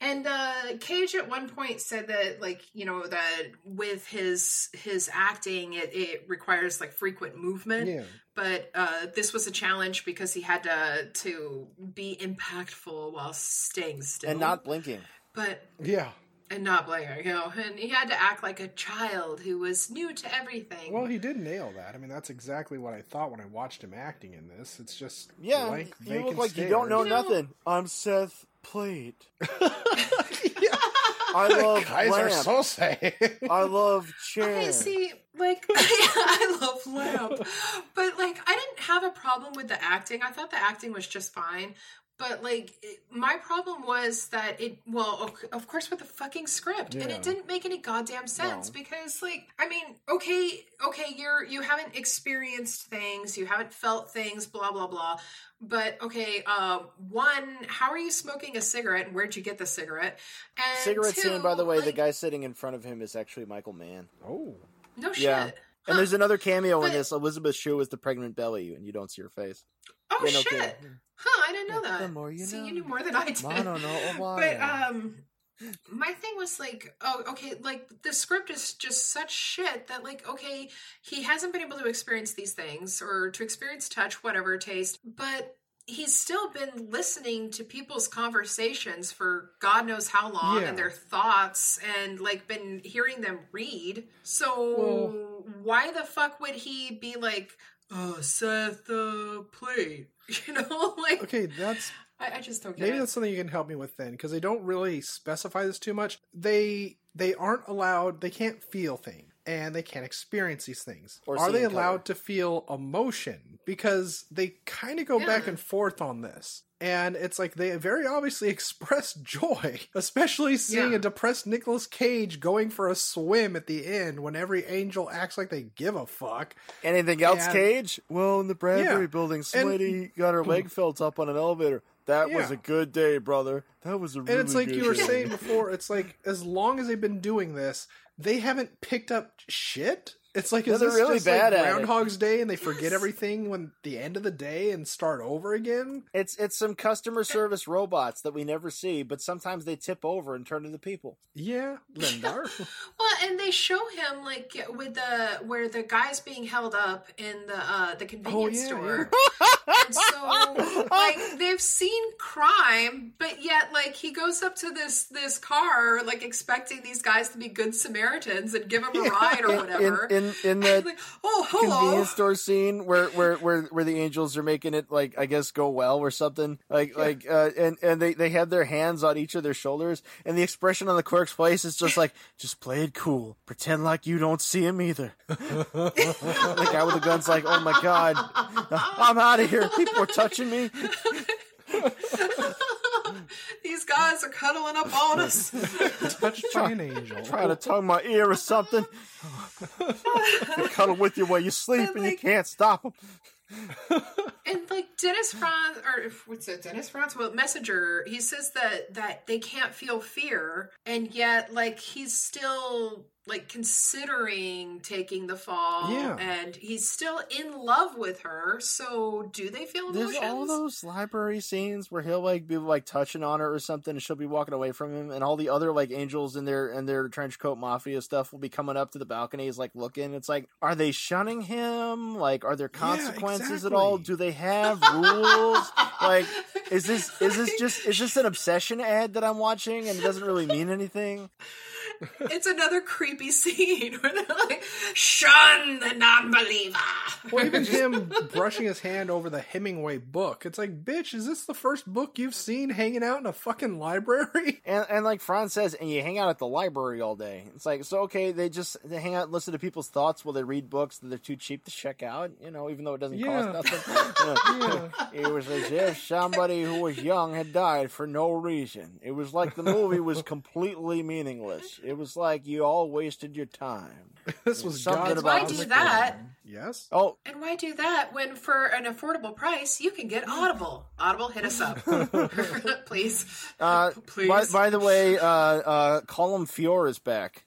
And uh, Cage at one point said that, like you know, that with his his acting, it, it requires like frequent movement. Yeah. But uh, this was a challenge because he had to to be impactful while staying still and not blinking. but Yeah. And not Blair, you know, and he had to act like a child who was new to everything. Well, he did nail that. I mean, that's exactly what I thought when I watched him acting in this. It's just Yeah, blank, you look vacant like you don't know stares. You know- nothing. I'm Seth Plate. yeah. I love Guys are so sad. I love chair. Okay, see, like I love Lamp, but like I didn't have a problem with the acting. I thought the acting was just fine. But like it, my problem was that it well of- of course with the fucking script and it didn't make any goddamn sense No. because like I mean okay okay you're you haven't experienced things you haven't felt things blah blah blah but okay uh one how are you smoking a cigarette and where'd you get the cigarette and Cigarette two, scene, by the way, the guy sitting in front of him is actually Michael Mann. oh. no shit Yeah. And there's another cameo in this. Elizabeth Shue is the pregnant belly, and you don't see her face. Oh Yeah, no shit! kidding. Huh? I didn't know Yeah, that. the more you See, know. you knew more than I did. I don't know why. But um, my thing was like, oh, okay, like the script is just such shit that, like, okay, he hasn't been able to experience these things or to experience touch, whatever taste, but he's still been listening to people's conversations for God knows how long Yeah. and their thoughts and like been hearing them read. So Well- why the fuck would he be like, oh, Seth, uh, plate? You know, like, Okay, that's I, I just don't get maybe it. that's something you can help me with then, because they don't really specify this too much. They they aren't allowed. They can't feel things, and they can't experience these things. Or Are they in color. allowed to feel emotion? Because they kind of go back and forth on this. And it's like they very obviously express joy, especially seeing Yeah. a depressed Nicolas Cage going for a swim at the end when every angel acts like they give a fuck. Anything else, And- Cage? Well, in the Bradbury Yeah. building, somebody got her leg felt up on an elevator. That was a good day, brother. That was a really And it's like you were day. saying before, it's like as long as they've been doing this, they haven't picked up shit. It's like Yeah, is they're this really just bad like at it. Groundhog's Day and they forget everything when the end of the day and start over again? It's it's some customer service robots that we never see, but sometimes they tip over and turn into people. Yeah, Lindar. Well, and they show him like with the where the guy's being held up in the uh the convenience yeah, store. and so like they've seen crime, but yet like he goes up to this this car like expecting these guys to be good Samaritans and give him a ride or In whatever. In, in that like, oh, convenience store scene where, where where where the angels are making it like I guess go well or something. Like like uh, and and they they have their hands on each of their shoulders and the expression on the clerk's face is just like just play it cool. Pretend like you don't see him either. The guy with the gun's like oh my god. I'm out of here. People are touching me These guys are cuddling up on us. Touched by an angel. trying to tongue my ear or something. They cuddle with you while you sleep And, and you can't stop them and like Dennis Franz or what's it Dennis Franz? Well messenger. He says that that they can't feel fear and yet like he's still like considering taking the fall Yeah. and he's still in love with her so do they feel There's emotions all those library scenes where he'll like be like touching on her or something, and she'll be walking away from him, and all the other like angels in their in their trench coat mafia stuff will be coming up to the balconies, like looking. It's like, are they shunning him? Like, are there consequences at all? Do they have rules? like, is this is this just is this an obsession ad that I'm watching and it doesn't really mean anything? It's another creepy scene where they're like shun the non-believer Well, even him brushing his hand over the Hemingway book. It's like, bitch, is this the first book you've seen hanging out in a fucking library? And and like Franz says, and you hang out at the library all day. It's like so okay, they just they hang out and listen to people's thoughts while they read books that they're too cheap to check out, you know, even though it doesn't Yeah. cost nothing. You know, It was as if somebody who was young had died for no reason. It was like the movie was completely meaningless. It was like you all wasted your time. This was Something God's about why do that plan. Yes. Oh, and why do that when for an affordable price you can get audible audible hit us up please uh, please by, by the way, uh, uh, Colm Feore is back.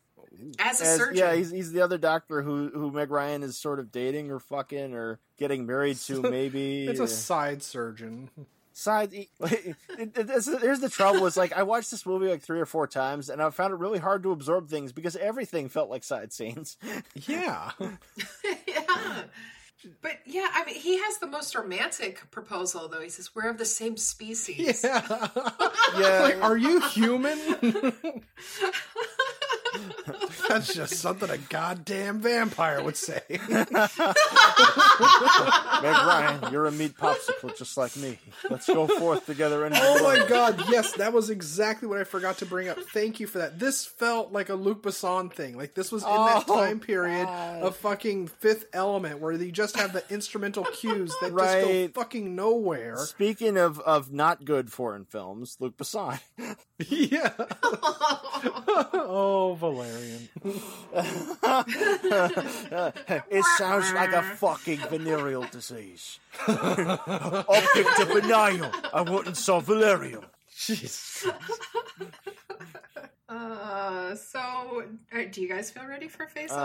as a As- surgeon yeah, he's he's the other doctor who who Meg Ryan is sort of dating or fucking or getting married to. Maybe It's a side surgeon. Side. It, it, here's the trouble: is like I watched this movie like three or four times, and I found it really hard to absorb things because everything felt like side scenes. Yeah. yeah. But yeah, I mean, he has the most romantic proposal, though. He says, "We're of the same species." Yeah. Yeah, like, are you human? That's just something a goddamn vampire would say. Meg Ryan, you're a meat popsicle just like me. Let's go forth together. And Oh my god, yes, that was exactly what I forgot to bring up. Thank you for that. This felt like a Luc Besson thing. Like this was in that Oh, time period God. of fucking Fifth Element where you just have the instrumental cues that just go fucking nowhere. Speaking of of not good foreign films, Luc Besson. yeah. oh, Valerian. it sounds like a fucking venereal disease. I picked up a nail. I wouldn't saw Valerium. Jesus. Uh, so, uh, do you guys feel ready for Face Off?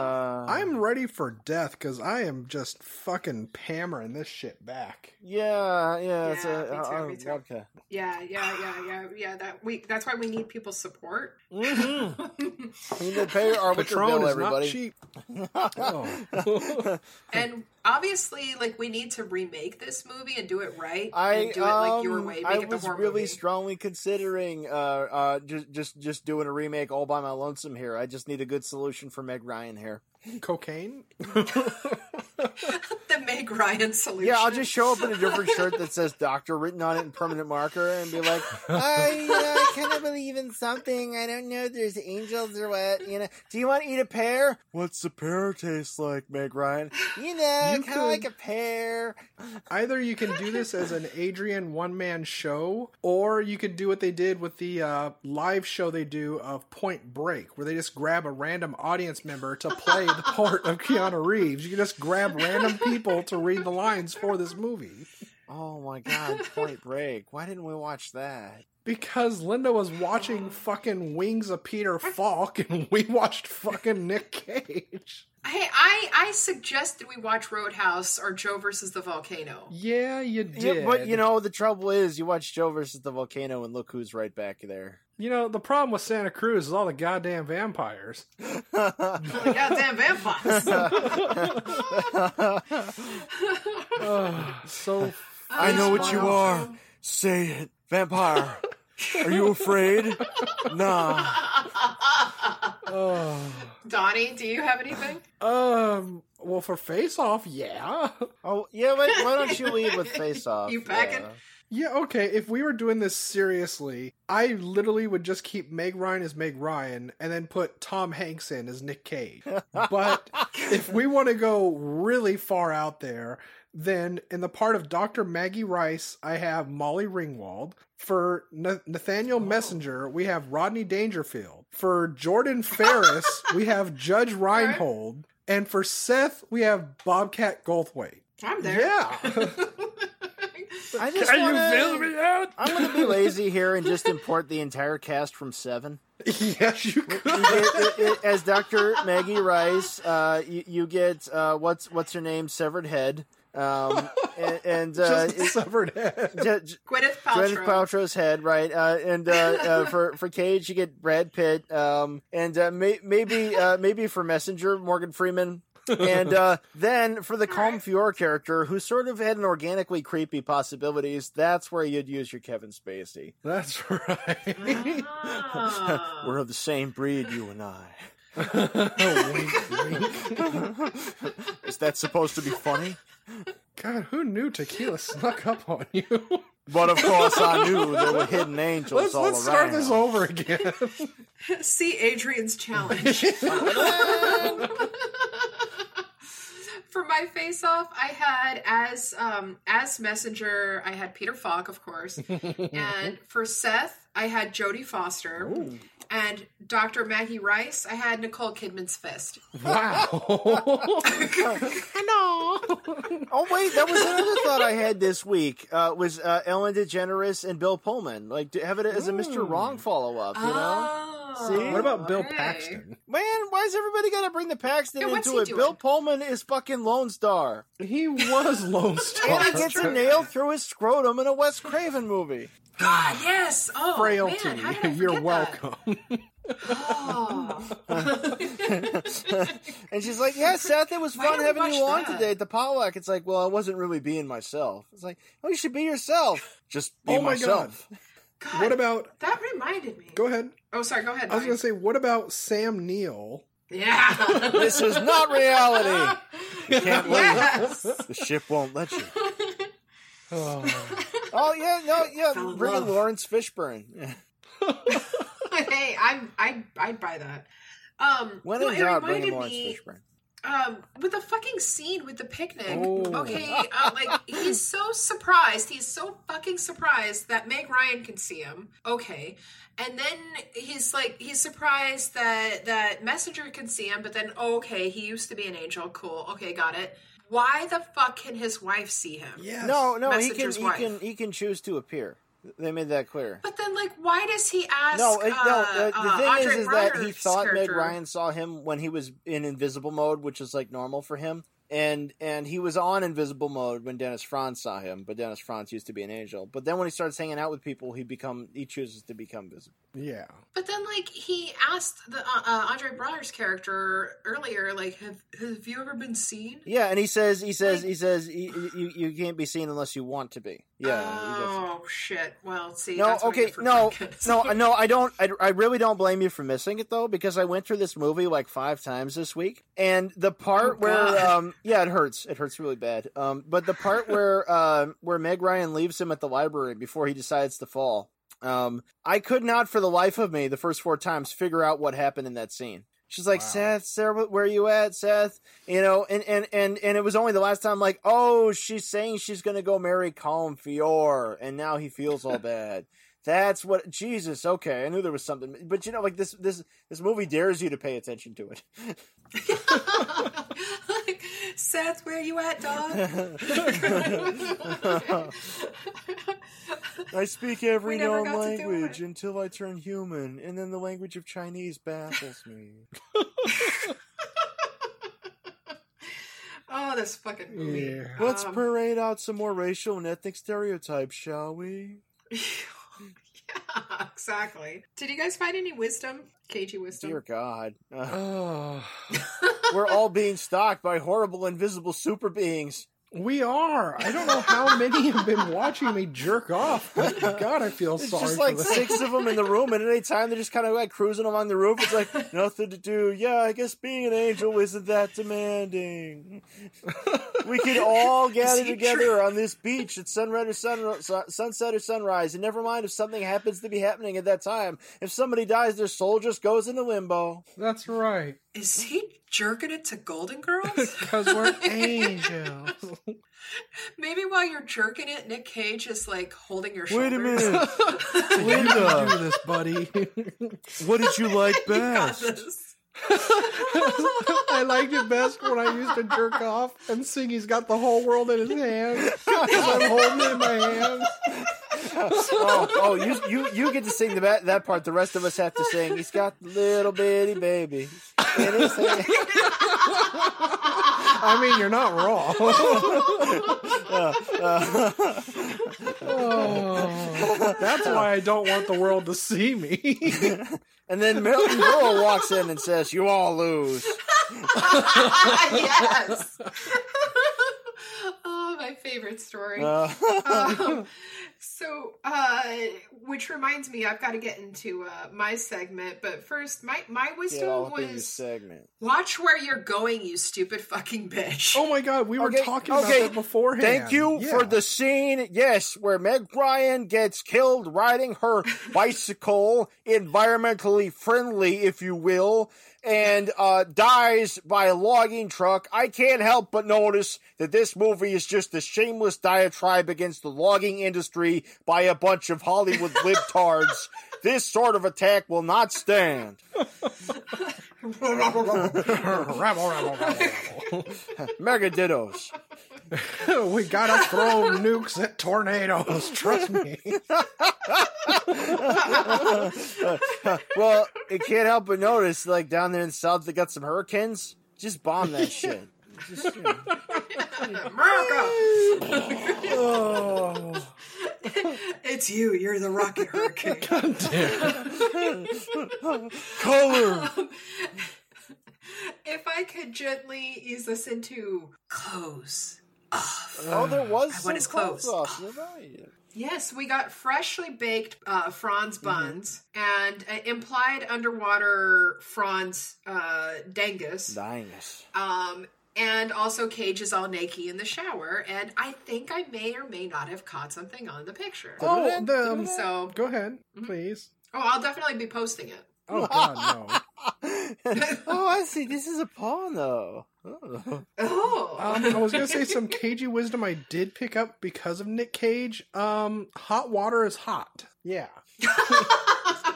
Uh, I'm ready for death because I am just fucking hammering this shit back. yeah, yeah. it's Yeah, a, me too, uh, me too. vodka. yeah, yeah, yeah, yeah, yeah. That we. That's why we need people's support. Mm-hmm. We need to pay our liquor Patron bill, everybody. not cheap. Oh. and obviously, like, we need to remake this movie and do it right I and do it like your um, way. Make I it the was horror really movie. strongly considering uh, uh, just just just doing a remake all by my lonesome here. I just need a good solution for Meg Ryan here. Cocaine? the Meg Ryan solution. Yeah, I'll just show up in a different shirt that says "Doctor" written on it in permanent marker and be like, "I, you know, I kind of believe in something. I don't know if there's angels or what. You know, do you want to eat a pear? What's a pear taste like, Meg Ryan? You know, kind of like a pear. Either you can do this as an Adrian one man show, or you could do what they did with the uh, live show they do of Point Break, where they just grab a random audience member to play the part of Keanu Reeves. You can just grab random people to read the lines for this movie. Oh my God, Point Break. Why didn't we watch that? Because Linda was watching fucking Wings of Peter Falk, and we watched fucking Nick Cage. Hey, I I suggested we watch Roadhouse or Joe versus the Volcano. Yeah, you did. Yeah, but you know the trouble is, you watch Joe versus the volcano, and look who's right back there. you know the problem with Santa Cruz is all the goddamn vampires. the Goddamn vampires. Ugh, so I know what you are. Say it, vampire. Are you afraid? Nah. Donnie, do you have anything? Um. Well, for Face Off, yeah, Oh yeah. Why, why don't you lead with face off? You packing? yeah. Okay, if we were doing this seriously, I literally would just keep Meg Ryan as Meg Ryan, and then put Tom Hanks in as Nick Cage. But if we want to go really far out there, then in the part of Dr. Maggie Rice, I have Molly Ringwald. For Na- Nathaniel Messenger, we have Rodney Dangerfield. For Jordan Farris, we have Judge Reinhold. And for Seth, we have Bobcat Goldthwait. I'm there. Yeah. I just Can wanna, you fill me out? I'm going to be lazy here and just import the entire cast from Seven. yes, you could. You get- it- it- as Dr. Maggie Rice, uh, you, you get uh, what's what's her name, severed head, um, and, and uh, Just a severed head. it- j- Gwyneth Paltrow. Gwyneth Paltrow's head, right? Uh, and uh, uh, for for Cage, you get Brad Pitt, um, and uh, may, maybe uh, maybe for Messenger, Morgan Freeman. and uh, then for the Colm Feore character, who sort of had an organically creepy possibilities, that's where you'd use your Kevin Spacey. That's right. Ah. We're of the same breed, you and I. Is that supposed to be funny? God, who knew tequila snuck up on you? But of course, I knew there were hidden angels let's all let's around. start this over again. See Adrian's challenge. For my face off, I had as um as messenger, I had Peter Falk, of course. and for Seth, I had Jodie Foster. And Dr. Maggie Rice, I had Nicole Kidman's fist. wow. Oh wait, that was another thought I had this week. Uh, was uh, Ellen DeGeneres and Bill Pullman like to have it as a Mr. Wrong follow up? You know, Oh, See? what about Bill hey. Paxton? man, why's everybody got to bring the Paxton Yeah, into it? doing? Bill Pullman is fucking Lone Star, He was Lone Star. and he gets a nail through his scrotum in a Wes Craven movie. God, yes. Oh, Frailty. Man, how did I You're welcome. That? Oh. And she's like, "Yeah, Seth, it was Why fun having you on that? today at the potluck." It's like, well, I wasn't really being myself. It's like, oh, you should be yourself. Just be Oh my myself. God, what about? that reminded me. Go ahead. Oh, sorry. Go ahead. I was gonna say, what about Sam Neill? Yeah. This is not reality. You can't leave. yes. The ship won't let you. Oh. Oh yeah, no, yeah. For Bring in. Laurence Fishburne. hey, I'm I I'd buy that. Um, When no, in it bring in reminded Laurence me Fishburne. Um with the fucking scene with the picnic. Oh. Okay, uh, like he's so surprised. He's so fucking surprised that Meg Ryan can see him. Okay, and then he's like he's surprised that that Messenger can see him. But then okay, he used to be an angel. Cool. Okay, got it. Why the fuck can his wife see him? Yes. No, no, he can, Messenger's he can, he can choose to appear. They made that clear. But then, like, why does he ask? No, it, no. uh, The, the uh, thing Andre is, is that he Braugher's thought Meg Ryan saw him when he was in invisible mode, which is like normal for him, and and he was on invisible mode when Dennis Franz saw him. But Dennis Franz used to be an angel. But then when he starts hanging out with people, he become he chooses to become visible. Yeah. But then, like, he asked the uh, uh, Andre Braugher's character earlier, like, have have you ever been seen? Yeah, and he says he says Like- he says you, you you can't be seen unless you want to be. Yeah. Oh shit! Well, see. No, that's okay, no, no, no. I don't. I, I really don't blame you for missing it though, because I went through this movie like five times this week, and the part Oh, where, um, yeah, it hurts. It hurts really bad. Um, but the part where, um, where Meg Ryan leaves him at the library before he decides to fall, um, I could not for the life of me the first four times figure out what happened in that scene. She's like, Wow. Seth, Sarah, where you at, Seth? You know, and, and, and, and it was only the last time, like, oh, she's saying she's gonna go marry Colm Feore, and now he feels all bad. That's what Jesus. Okay, I knew there was something, but you know, like this, this, this movie dares you to pay attention to it. like, Seth, where you at, dog? I speak every known got to do language until I turn human, and then the language of Chinese baffles me. oh, this fucking movie. Yeah. Let's Um, parade out some more racial and ethnic stereotypes, shall we? yeah, exactly. Did you guys find any wisdom? Cagey wisdom. Dear God, Uh, we're all being stalked by horrible invisible super beings. We are. I don't know how many have been watching me jerk off. But God, I feel It's sorry just like six of them in the room, and at any time they're just kind of like cruising along the roof. It's like nothing to do. Yeah, I guess being an angel isn't that demanding. We could all gather together true? on this beach at sunrise or sun, su- sunset or sunrise, and never mind if something happens to be happening at that time. If somebody dies, their soul just goes into limbo. That's right. Is he jerking it to Golden Girls? Because we're angels. Maybe while you're jerking it, Nick Cage is like holding your Wait a shoulders. minute, Do Linda. this, buddy. What did you like you got best? this. I liked it best when I used to jerk off and sing he's got the whole world in his hands. Because I'm holding it in my hands. Oh, oh, you you you get to sing the that, that part. The rest of us have to sing. He's got little bitty baby. in his hand. I mean, you're not wrong. Oh, that's why I don't want the world to see me. And then Milton Berle walks in and says, "You all lose." yes. oh, my favorite story. Uh, um, so, uh, which reminds me, I've got to get into uh, my segment, but first, my my get all wisdom up was segment. watch where you're going, you stupid fucking bitch. oh my god, we were Okay, talking okay. about that beforehand. Thank you Yeah. for the scene, yes, where Meg Ryan gets killed riding her bicycle, environmentally friendly, if you will, and uh, dies by a logging truck. I can't help but notice that this movie is just a shameless diatribe against the logging industry by a bunch of Hollywood libtards. This sort of attack will not stand. rabble, rabble, rabble, rabble. Mega dittos. we gotta throw nukes at tornadoes. Trust me. well, it can't help but notice, like down there in the south, they got some hurricanes. Just bomb that shit. Just, you know. America! Oh. it's you. You're the rocket hurricane. Damn, Color. if I could gently ease us into clothes. Oh, there was I some want clothes. sauce. You're right. Yes, we got freshly baked uh, Franz buns and uh, implied underwater Franz uh, dangus. Dingus. Um, and also Cage is all naked in the shower, and I think I may or may not have caught something on the picture. Oh, the, um, So, go ahead, please. oh, I'll definitely be posting it. Oh God, no. oh, I see. This is a pawn, though. Oh. Oh, Um, I was gonna say some cagey wisdom I did pick up because of Nick Cage. Um, hot water is hot. Yeah.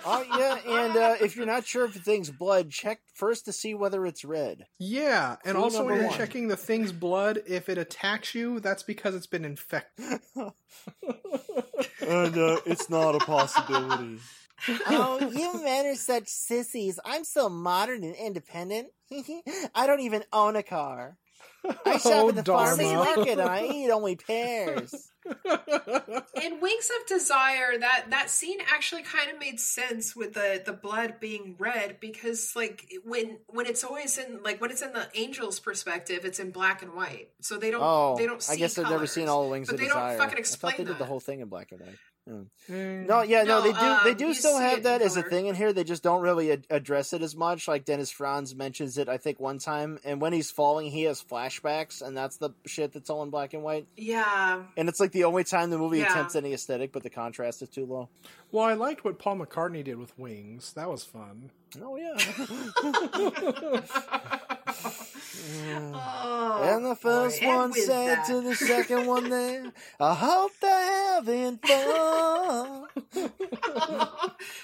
Oh yeah, and uh, if you're not sure if the thing's blood, check first to see whether it's red. Yeah, and Clue also when you're one. checking the thing's blood, if it attacks you, that's because it's been infected. And uh, it's not a possibility. Oh, you men are such sissies. I'm so modern and independent. I don't even own a car. I oh, shop Oh, at the farmer's Dharma. market and I eat only pears. In Wings of Desire, that that scene actually kind of made sense with the the blood being red because like when when it's always in like when it's in the angel's perspective, it's in black and white, so they don't Oh, they don't. See I guess I've never seen all the Wings but of they Desire. don't fucking I explain thought they did the whole thing in black and white. Mm. Mm. No, yeah, no, No, they do. um, they do still have that as a thing in here. They just don't really ad- address it as much. Like Dennis Franz mentions it, I think, one time. And when he's falling, he has flashbacks, and that's the shit that's all in black and white. Yeah, And it's like the only time the movie Yeah. attempts any aesthetic, but the contrast is too low. Well, I liked what Paul McCartney did with Wings. That was fun. Oh yeah. oh, and the first boy, one said that- to the second one there, I hope they're having fun.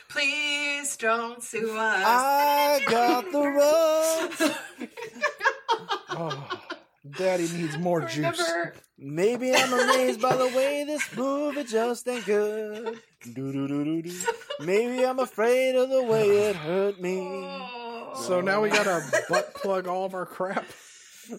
Please don't sue us. I got the. Oh, Daddy needs more juice. Maybe I'm amazed by the way this movie just ain't good. Maybe I'm afraid of the way it hurt me. Oh. So now we gotta butt plug all of our crap.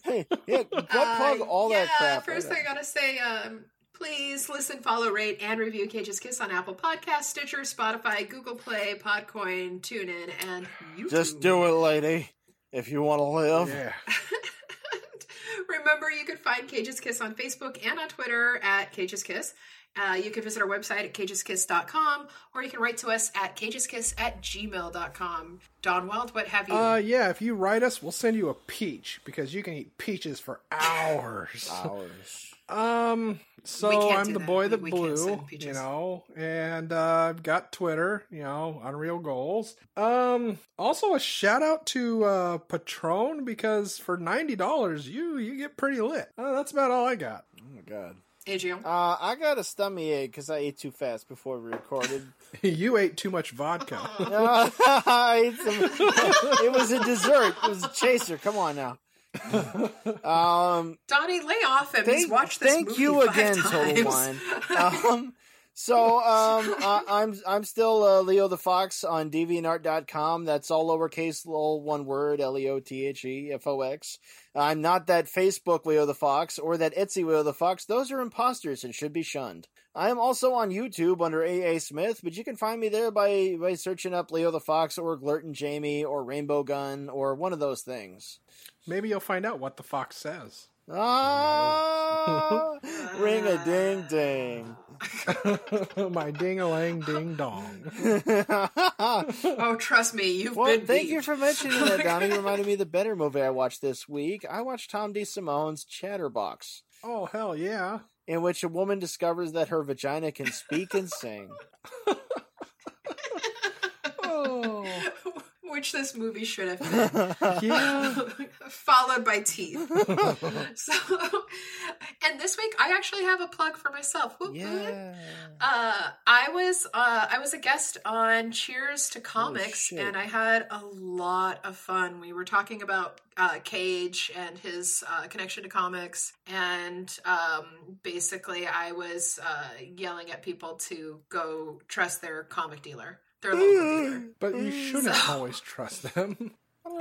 Hey, yeah, butt plug Uh, all yeah, that crap. First, right I gotta say, um, please listen, follow, rate, and review Cage's Kiss on Apple Podcasts, Stitcher, Spotify, Google Play, Podcoin, TuneIn, and YouTube. Just do it, lady, if you want to live. Yeah. Remember, you can find Cage's Kiss on Facebook and on Twitter at Cage's Kiss. Uh, you can visit our website at cageskiss.com or you can write to us at cageskiss at gmail.com. Don Wild, what have you? Uh, yeah. If you write us, we'll send you a peach because you can eat peaches for hours. Hours. Um, so I'm the that. boy that we blew, send peaches. you know, and uh, I've got Twitter, you know, Unreal Goals. Um, also a shout out to uh, Patron because for ninety dollars, you you get pretty lit. Uh, that's about all I got. Oh my god. Adrian. Uh, I got a stomach ache because I ate too fast before we recorded. you ate too much vodka. I some- it was a dessert. It was a chaser. Come on now. Um, Donnie, lay off him. He's thank, watched this thank movie you five again, times. Total Wine. Um, so um, I, I'm I'm still uh, Leo the Fox on DeviantArt.com. That's all lowercase, all one word, L E O T H E F O X. I'm not that Facebook Leo the Fox or that Etsy Leo the Fox. Those are imposters and should be shunned. I am also on YouTube under AA Smith, but you can find me there by by searching up Leo the Fox or Glurton Jamie or Rainbow Gun or one of those things. Maybe you'll find out what the fox says. Ah, ring a ding ding. My ding a lang ding dong. Oh, trust me, you've well, been thank beat. you for mentioning that, Donnie. You reminded me of the better movie I watched this week. I watched Tom DeSimone's Chatterbox, Oh hell yeah! in which a woman discovers that her vagina can speak and sing. Oh Which this movie should have been. yeah. followed by teeth. so, and this week I actually have a plug for myself. Whoop. Yeah. Uh, I was uh, I was a guest on Cheers to Comics, shit. and I had a lot of fun. We were talking about uh, Cage and his uh, connection to comics, and um, basically I was uh, yelling at people to go trust their comic dealer, their local dealer. But you shouldn't So- always trust them.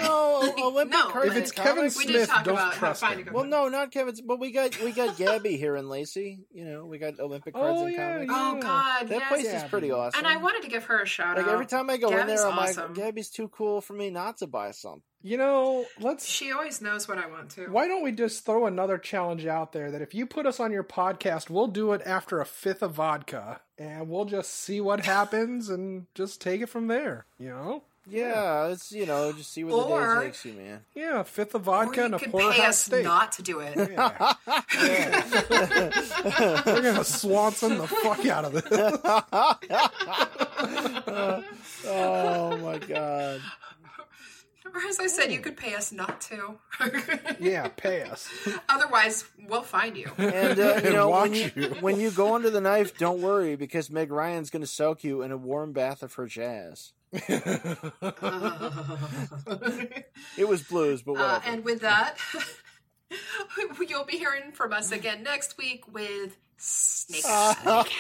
No, Olympic No, Cards if it's Kevin Comics- We did Smith, talk don't about trust finding him. Well, no, not Kevin's, but we got we got Gabby here in Lacey. You know, we got Olympic oh, Cards Oh, and yeah, Comics. Oh God, That yes. place Gabby. is pretty awesome. And I wanted to give her a shout like out. every time I go in there, I'm awesome. like, Gabby's too cool for me not to buy something. You know, let's. She always knows what I want to. Why don't we just throw another challenge out there that if you put us on your podcast, we'll do it after a fifth of vodka, and we'll just see what happens and just take it from there. You know? Yeah, it's you know, just see where the day takes you, man. Yeah, a fifth of vodka you and a could porterhouse pay us steak. not to do it. Yeah. We're gonna Swanson the fuck out of this. Oh my god. Or as I said, you could pay us not to. Yeah, pay us. Otherwise, we'll find you. And uh, you know when watch you, you. when you go under the knife, don't worry because Meg Ryan's going to soak you in a warm bath of her jazz. It was blues, but whatever. Uh, and with that, you'll be hearing from us again next week with Snake Eyes.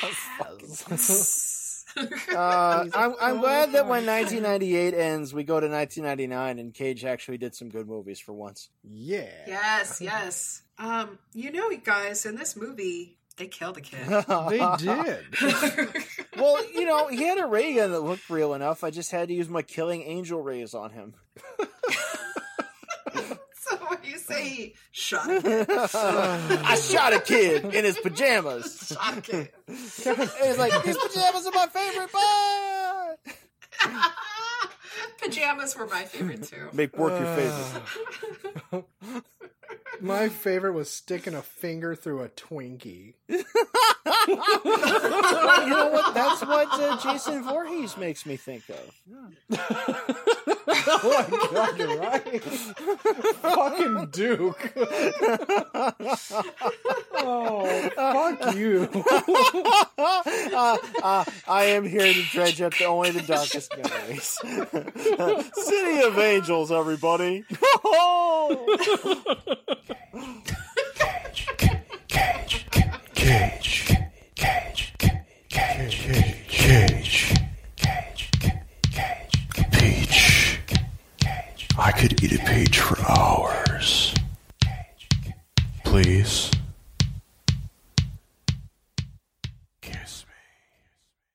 Uh, I'm, I'm glad that when 1998 ends, we go to 1999, and Cage actually did some good movies for once. Yeah. yes, yes. Um, you know, guys, in this movie, they killed a kid. They did. Well, you know, he had a ray gun that looked real enough. I just had to use my killing angel rays on him. so when you say he shot a kid, I shot a kid in his pajamas. shot a kid. And he's like, "These pajamas are my favorite part." Pajamas were my favorite too. Make work your favorite. My favorite was sticking a finger through a Twinkie. you know what? That's what uh, Jason Voorhees makes me think of. oh my god, you're right. Fucking Duke. oh, fuck you. uh, uh, I am here to dredge up the, only the darkest memories. City of Angels, everybody. Peach. I could eat a peach for hours. Please.